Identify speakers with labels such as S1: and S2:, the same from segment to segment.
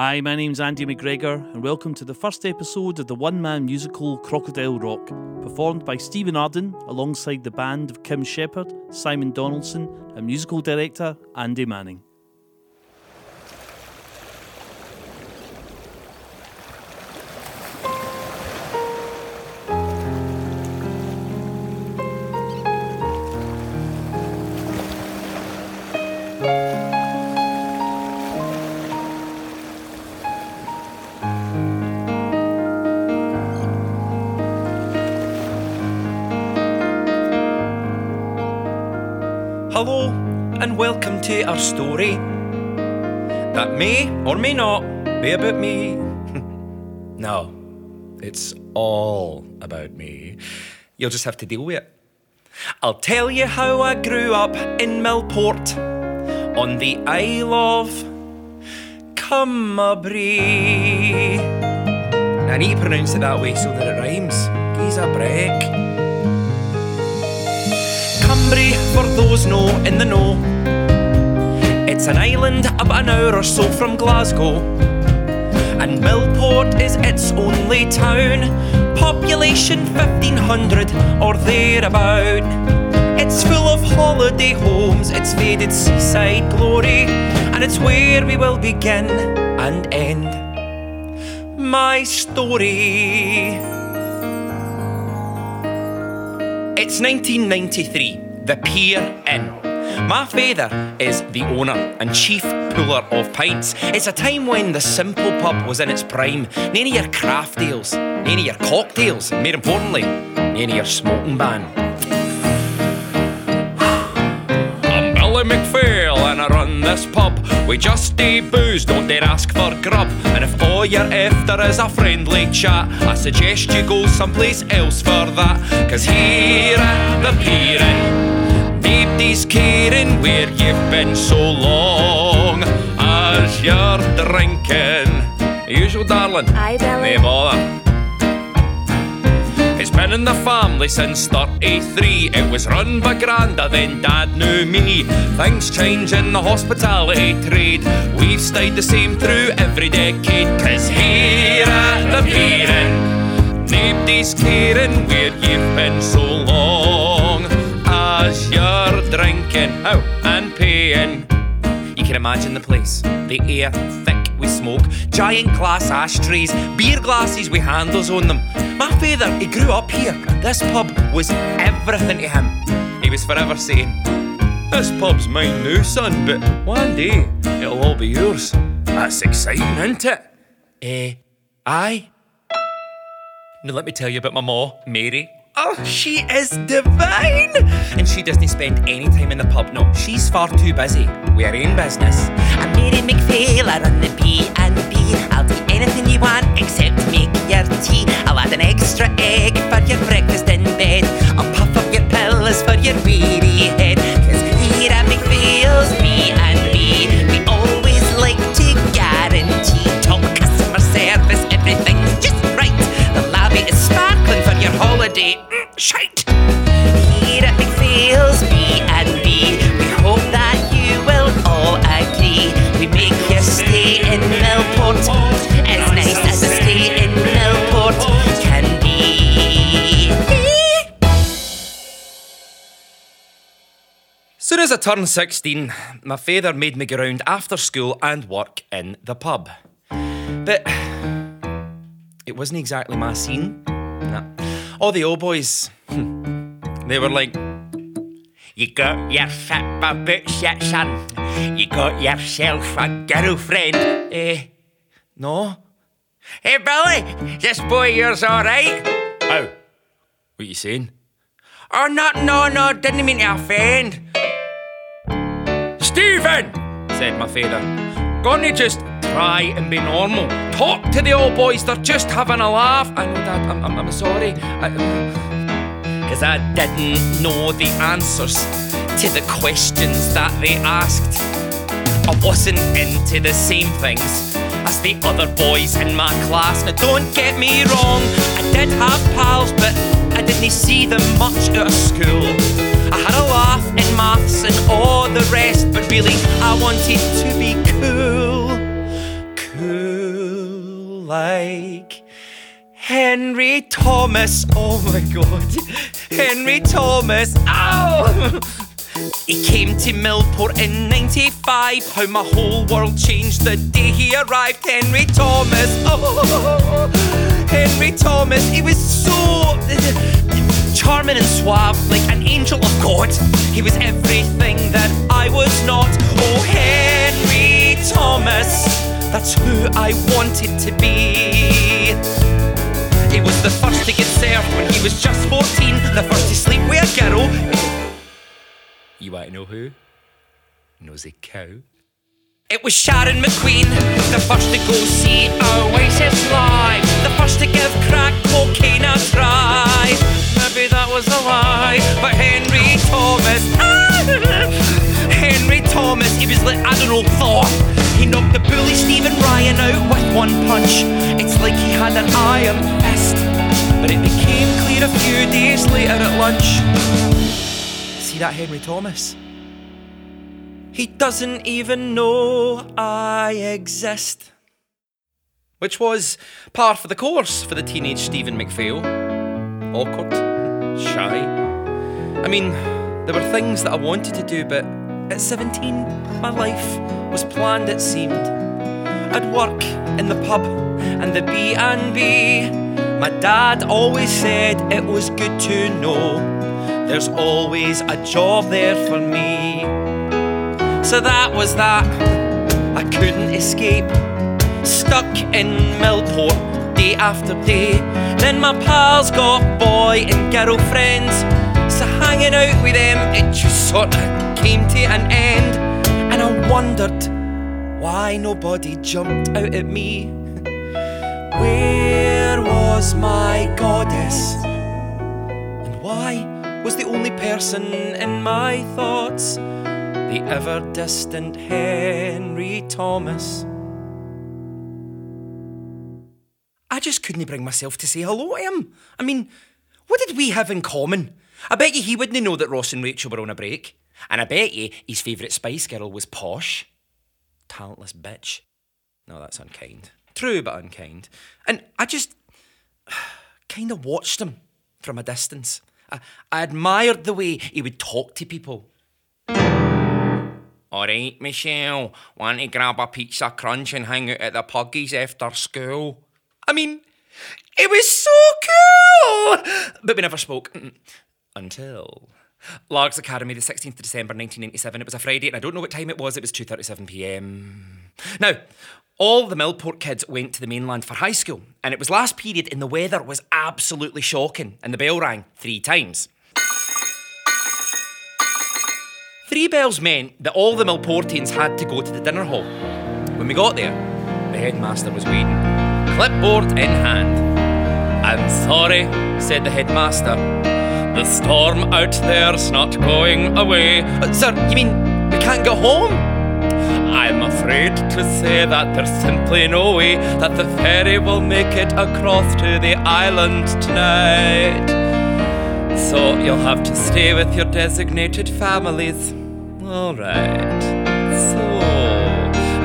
S1: Hi, my name's Andy McGregor, and welcome to the first episode of the one man musical Crocodile Rock, performed by Stephen Arden alongside the band of Kim Shepherd, Simon Donaldson, and musical director Andy Manning.
S2: Hello, and welcome to our story that may or may not be about me. no, it's all about me. You'll just have to deal with it. I'll tell you how I grew up in Millport on the Isle of Cumabry. I need to pronounce it that way so that it rhymes. Gives a break. Cumbria, in the know. It's an island about an hour or so from Glasgow. And Millport is its only town, population 1500 or thereabout. It's full of holiday homes, it's faded seaside glory, and it's where we will begin and end my story. It's 1993, the Pier Inn. My father is the owner and chief puller of pints. It's a time when the simple pub was in its prime. None of your craft ales, none of your cocktails, and more importantly, none of your smoking ban. I'm Billy McPhail and I run this pub. We just do booze, don't dare ask for grub. And if all you're after is a friendly chat, I suggest you go someplace else for that. Cause here at the Pier Nobody's caring where you've been so long as you're drinking. Usual, darling.
S3: Aye, Billy.
S2: No bother. It's been in the family since 33. It was run by Granda, then Dad knew me. Things change in the hospitality trade. We've stayed the same through every decade. Cause here at the Inn, nobody's caring where you've can imagine the place. The air thick with smoke, giant glass ashtrays, beer glasses with handles on them. My father, he grew up here. This pub was everything to him. He was forever saying, This pub's mine now, son, but one day it'll all be yours. That's exciting, isn't it? Eh, aye. Now let me tell you about my ma, Mary. Oh, she is divine! And she doesn't spend any time in the pub. No, she's far too busy We're in business.
S4: I'm Mary McPhail, I run the B and B. I'll do anything you want except make your tea. I'll add an extra egg for your breakfast in bed. I'll puff up your pillows for your weary head. As
S2: I turned 16, my father made me go round after school and work in the pub. But it wasn't exactly my scene. Nah. All the old boys, they were like,
S4: You got yourself a boots yet, son. You got yourself a girlfriend.
S2: eh, no.
S4: Hey, Billy, this boy yours alright?
S2: Oh, What you saying?
S4: Oh, no, no, no, didn't mean to offend.
S2: Stephen, said my father, gonna just try and be normal. Talk to the old boys, they're just having a laugh. I know, Dad, I'm, I'm, I'm sorry. Because uh, I didn't know the answers to the questions that they asked. I wasn't into the same things as the other boys in my class. Now, don't get me wrong, I did have pals, but I didn't see them much at school. Had a laugh in maths and all the rest, but really, I wanted to be cool. Cool. like Henry Thomas. Oh my god. Henry Thomas. Ow! He came to Millport in 95. How my whole world changed the day he arrived. Henry Thomas. Oh, Henry Thomas. He was so charming and suave, like an angel of God. He was everything that I was not. Oh, Henry Thomas. That's who I wanted to be. He was the first to get served when he was just 14, the first to sleep with a girl. You want to know who? Nosy cow. It was Sharon McQueen, the first to go see Oasis live, the first to give crack cocaine a try. Was a lie, but Henry Thomas. Henry Thomas, he was like, know, Thor. He knocked the bully Stephen Ryan out with one punch. It's like he had an iron fist. But it became clear a few days later at lunch. See that Henry Thomas? He doesn't even know I exist. Which was par for the course for the teenage Stephen McPhail. Awkward, shy. I mean, there were things that I wanted to do, but at 17, my life was planned, it seemed. I'd work in the pub and the B&B. My dad always said it was good to know there's always a job there for me. So that was that. I couldn't escape. Stuck in Millport day after day. Then my pals got boy and girl friends, So hanging out with them, it just sort of came to an end. And I wondered why nobody jumped out at me. Where was my goddess? And why was the only person in my thoughts the ever distant Henry Thomas? Just couldn't bring myself to say hello to him. I mean, what did we have in common? I bet you he wouldn't know that Ross and Rachel were on a break. And I bet you his favourite Spice Girl was Posh. Talentless bitch. No, that's unkind. True, but unkind. And I just kind of watched him from a distance. I, I admired the way he would talk to people. All right, Michelle, want to grab a pizza crunch and hang out at the Puggies after school? I mean, it was so cool! But we never spoke. Until... Largs Academy, the 16th of December 1997. It was a Friday, and I don't know what time it was. It was 2.37pm. Now, all the Millport kids went to the mainland for high school, and it was last period, and the weather was absolutely shocking, and the bell rang three times. Three bells meant that all the Millportians had to go to the dinner hall. When we got there, the headmaster was waiting, clipboard in hand. I'm sorry, said the headmaster. The storm out there's not going away. Uh, sir, you mean we can't go home? I'm afraid to say that there's simply no way that the ferry will make it across to the island tonight. So you'll have to stay with your designated families. All right. So,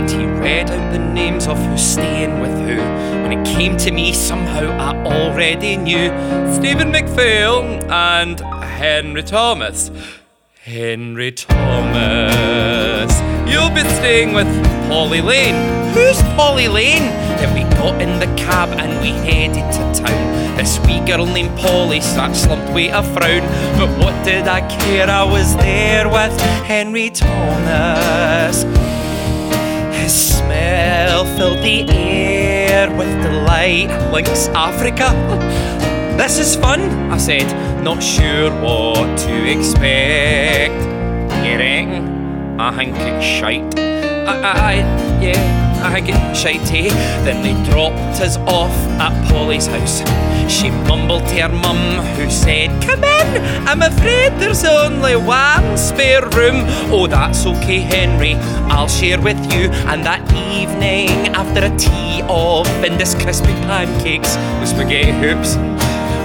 S2: and he read out the names of who's staying with who. When it came to me, somehow I already knew Stephen McPhail and Henry Thomas. Henry Thomas. You'll be staying with Polly Lane. Who's Polly Lane? Then we got in the cab and we headed to town. This wee girl named Polly sat slumped with a frown. But what did I care? I was there with Henry Thomas. Smell filled the air with delight. Links Africa. This is fun, I said, not sure what to expect. You reckon? I think it's shite. I, I yeah, It's shitey. Then they dropped us off at Polly's house. She mumbled to her mum, who said, Come in, I'm afraid there's only one spare room. Oh, that's okay, Henry, I'll share with you. And that evening, after a tea of Findus crispy pancakes with spaghetti hoops,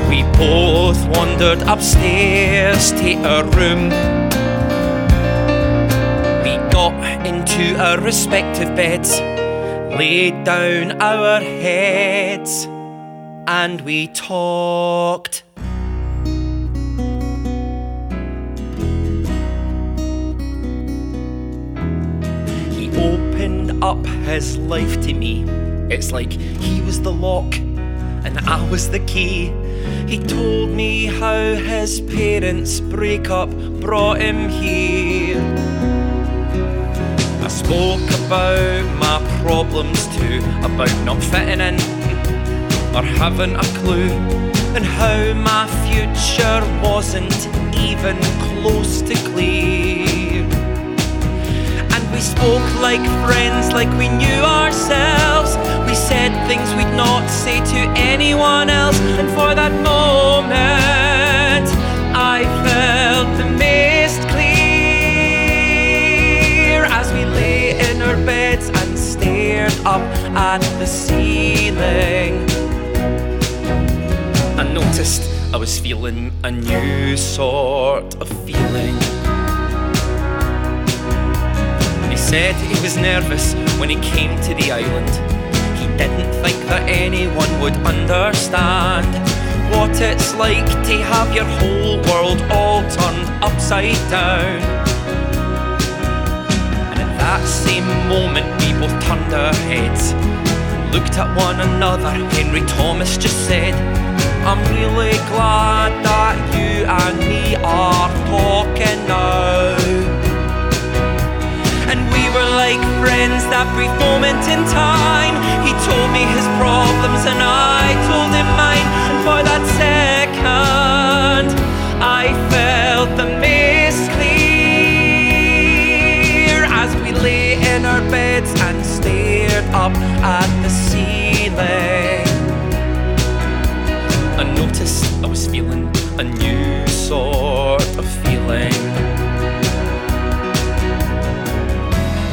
S2: we both wandered upstairs to our room. We got into our respective beds. Laid down our heads and we talked. He opened up his life to me. It's like he was the lock and I was the key. He told me how his parents' breakup brought him here. Spoke about my problems too, about not fitting in or having a clue, and how my future wasn't even close to clear. And we spoke like friends, like we knew ourselves. We said things we'd not say to anyone else, at the ceiling. I noticed I was feeling a new sort of feeling. He said he was nervous when he came to the island. He didn't think that anyone would understand what it's like to have your whole world all turned upside down. And at that same moment, we both turned heads, looked at one another. Henry Thomas just said, I'm really glad that you and me are talking now. And we were like friends that moment in time. He told me his problems and I told him mine. And for that second, I up at the ceiling. I noticed I was feeling a new sort of feeling.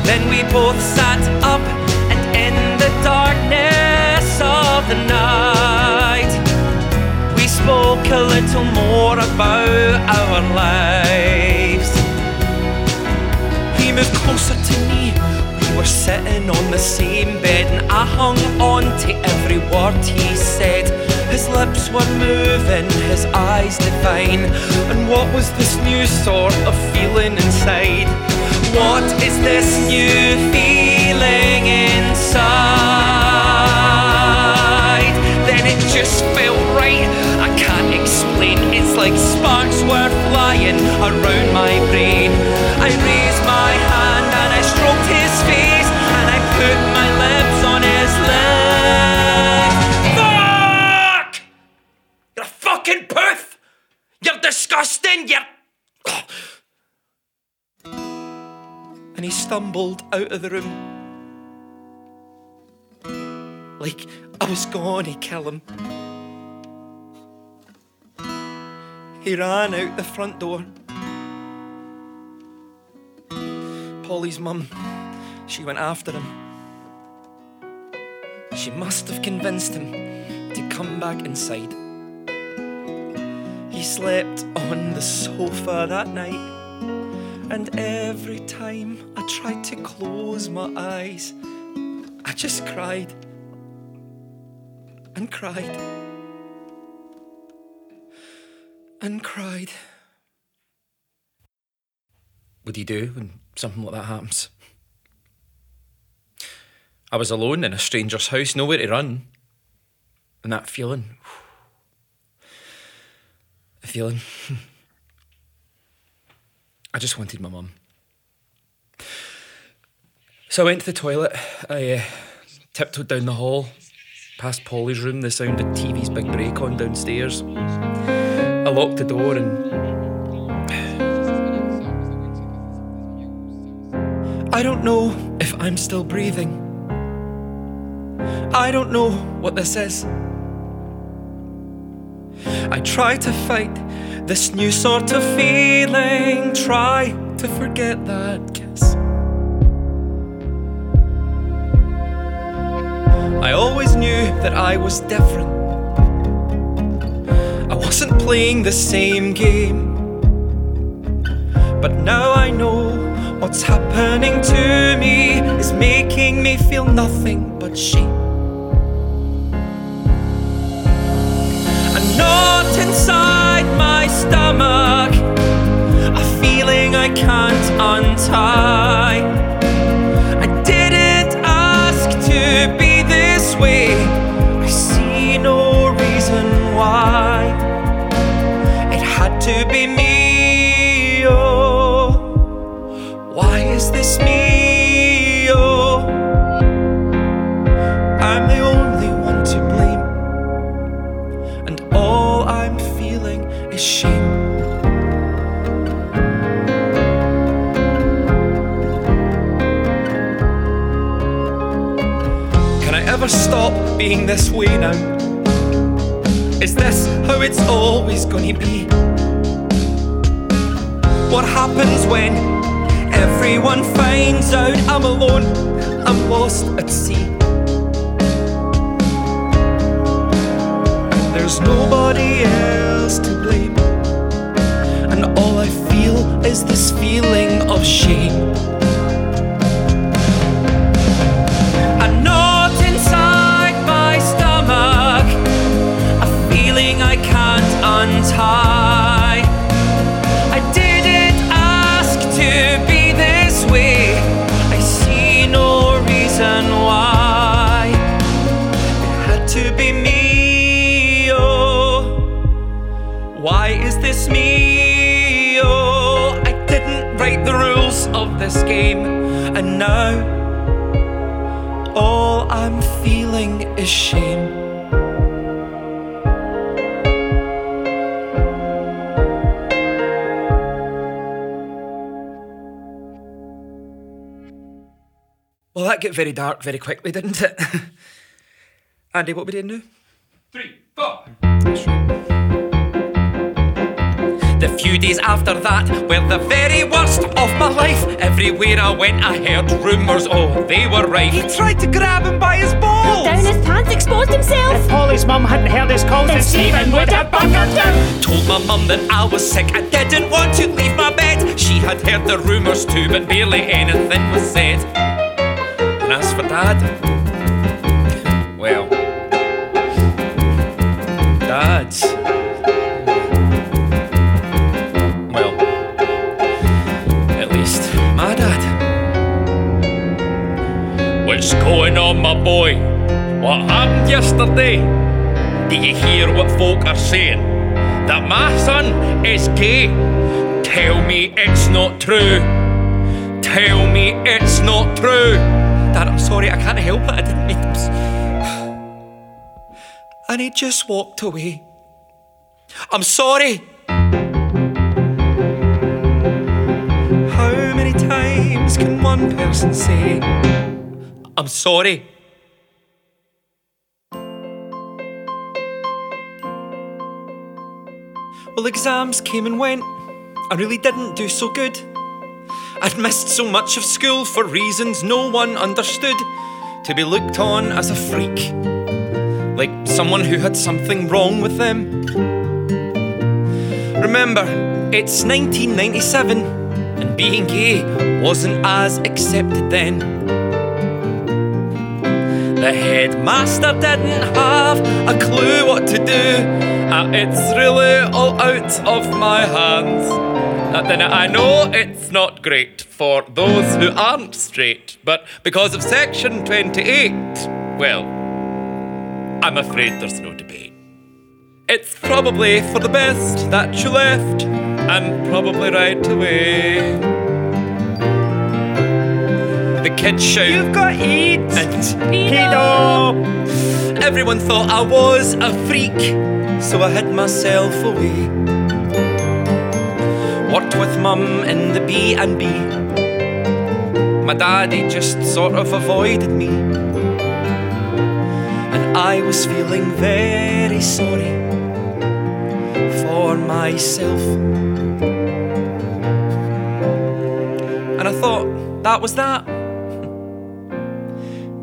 S2: Then we both sat up and in the darkness of the night, we spoke a little more about our lives. He moved closer to me. We were sitting on the same bed, and I hung on to every word he said. His lips were moving, his eyes divine. And what was this new sort of feeling inside? What is this new feeling inside? Then it just felt right. I can't explain. It's like sparks were flying around stumbled out of the room. Like I was going to kill him. He ran out the front door. Polly's mum, she went after him. She must have convinced him to come back inside. He slept on the sofa that night, and every time I tried to close my eyes, I just cried and cried and cried. What do you do when something like that happens? I was alone in a stranger's house, nowhere to run. And that feeling. Feeling. I just wanted my mum. So I went to the toilet. I uh, tiptoed down the hall, past Polly's room, the sound of TV's big break on downstairs. I locked the door and. I don't know if I'm still breathing. I don't know what this is. I try to fight this new sort of feeling, try to forget that kiss. I always knew that I was different. I wasn't playing the same game. But now I know What's happening to me is making me feel nothing but shame. Knot inside my stomach, a feeling I can't untie. I didn't ask to be this way, this way now? Is this how it's always gonna be? What happens when everyone finds out I'm alone? I'm lost at sea. There's nobody else to blame. And all I feel is this feeling of shame. To be me, oh. Why is this me, oh? I didn't write the rules of this game, and now all I'm feeling is shame. Well, that get very dark very quickly, didn't it? Andy, what we doing now?
S5: Three, four.
S2: The few days after that were the very worst of my life. Everywhere I went, I heard rumours. Oh, they were right. He tried to grab him by his balls.
S3: Down his pants, exposed himself.
S6: If Polly's mum hadn't heard his calls, then Stephen would have bungered him.
S2: Told my mum that I was sick. I didn't want to leave my bed. She had heard the rumours too, but barely anything was said. And as for Dad, Dad's. Well, at least my dad.
S5: What's going on, my boy? What happened yesterday? Do you hear what folk are saying? That my son is gay? Tell me it's not true. Tell me it's not true.
S2: Dad, I'm sorry, I can't help it. I didn't mean to. And he just walked away. I'm sorry. How many times can one person say, I'm sorry? Well, exams came and went. I really didn't do so good. I'd missed so much of school for reasons no one understood. To be looked on as a freak, like someone who had something wrong with them. Remember, it's 1997, and being gay wasn't as accepted then. The headmaster didn't have a clue what to do. Uh, it's really all out of my hands. Uh, then I know it's not great for those who aren't straight, but because of Section 28, well, I'm afraid there's no debate. It's probably for the best that you left, and probably right away. The kids shout, You've got AIDS! And
S6: Pedo!
S2: everyone thought I was a freak, so I hid myself away. Worked with mum in the B and B. My daddy just sort of avoided me. I was feeling very sorry for myself. And I thought that was that.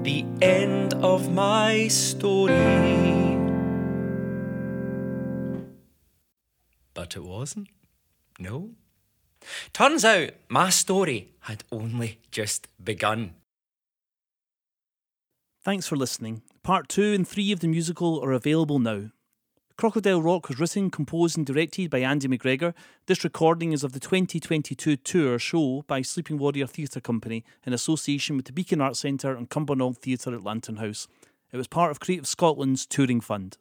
S2: The end of my story. But it wasn't. No, Turns out my story had only just begun.
S1: Thanks for listening. Part 2 and 3 of the musical are available now. Crocodile Rock was written, composed, and directed by Andy McGregor. This recording is of the 2022 tour show by Sleeping Warrior Theatre Company in association with the Beacon Arts Centre and Cumbernauld Theatre at Lantern House. It was part of Creative Scotland's touring fund.